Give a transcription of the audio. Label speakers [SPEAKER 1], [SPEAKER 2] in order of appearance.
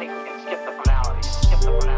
[SPEAKER 1] personality. It's skip the personality. Skip the personality.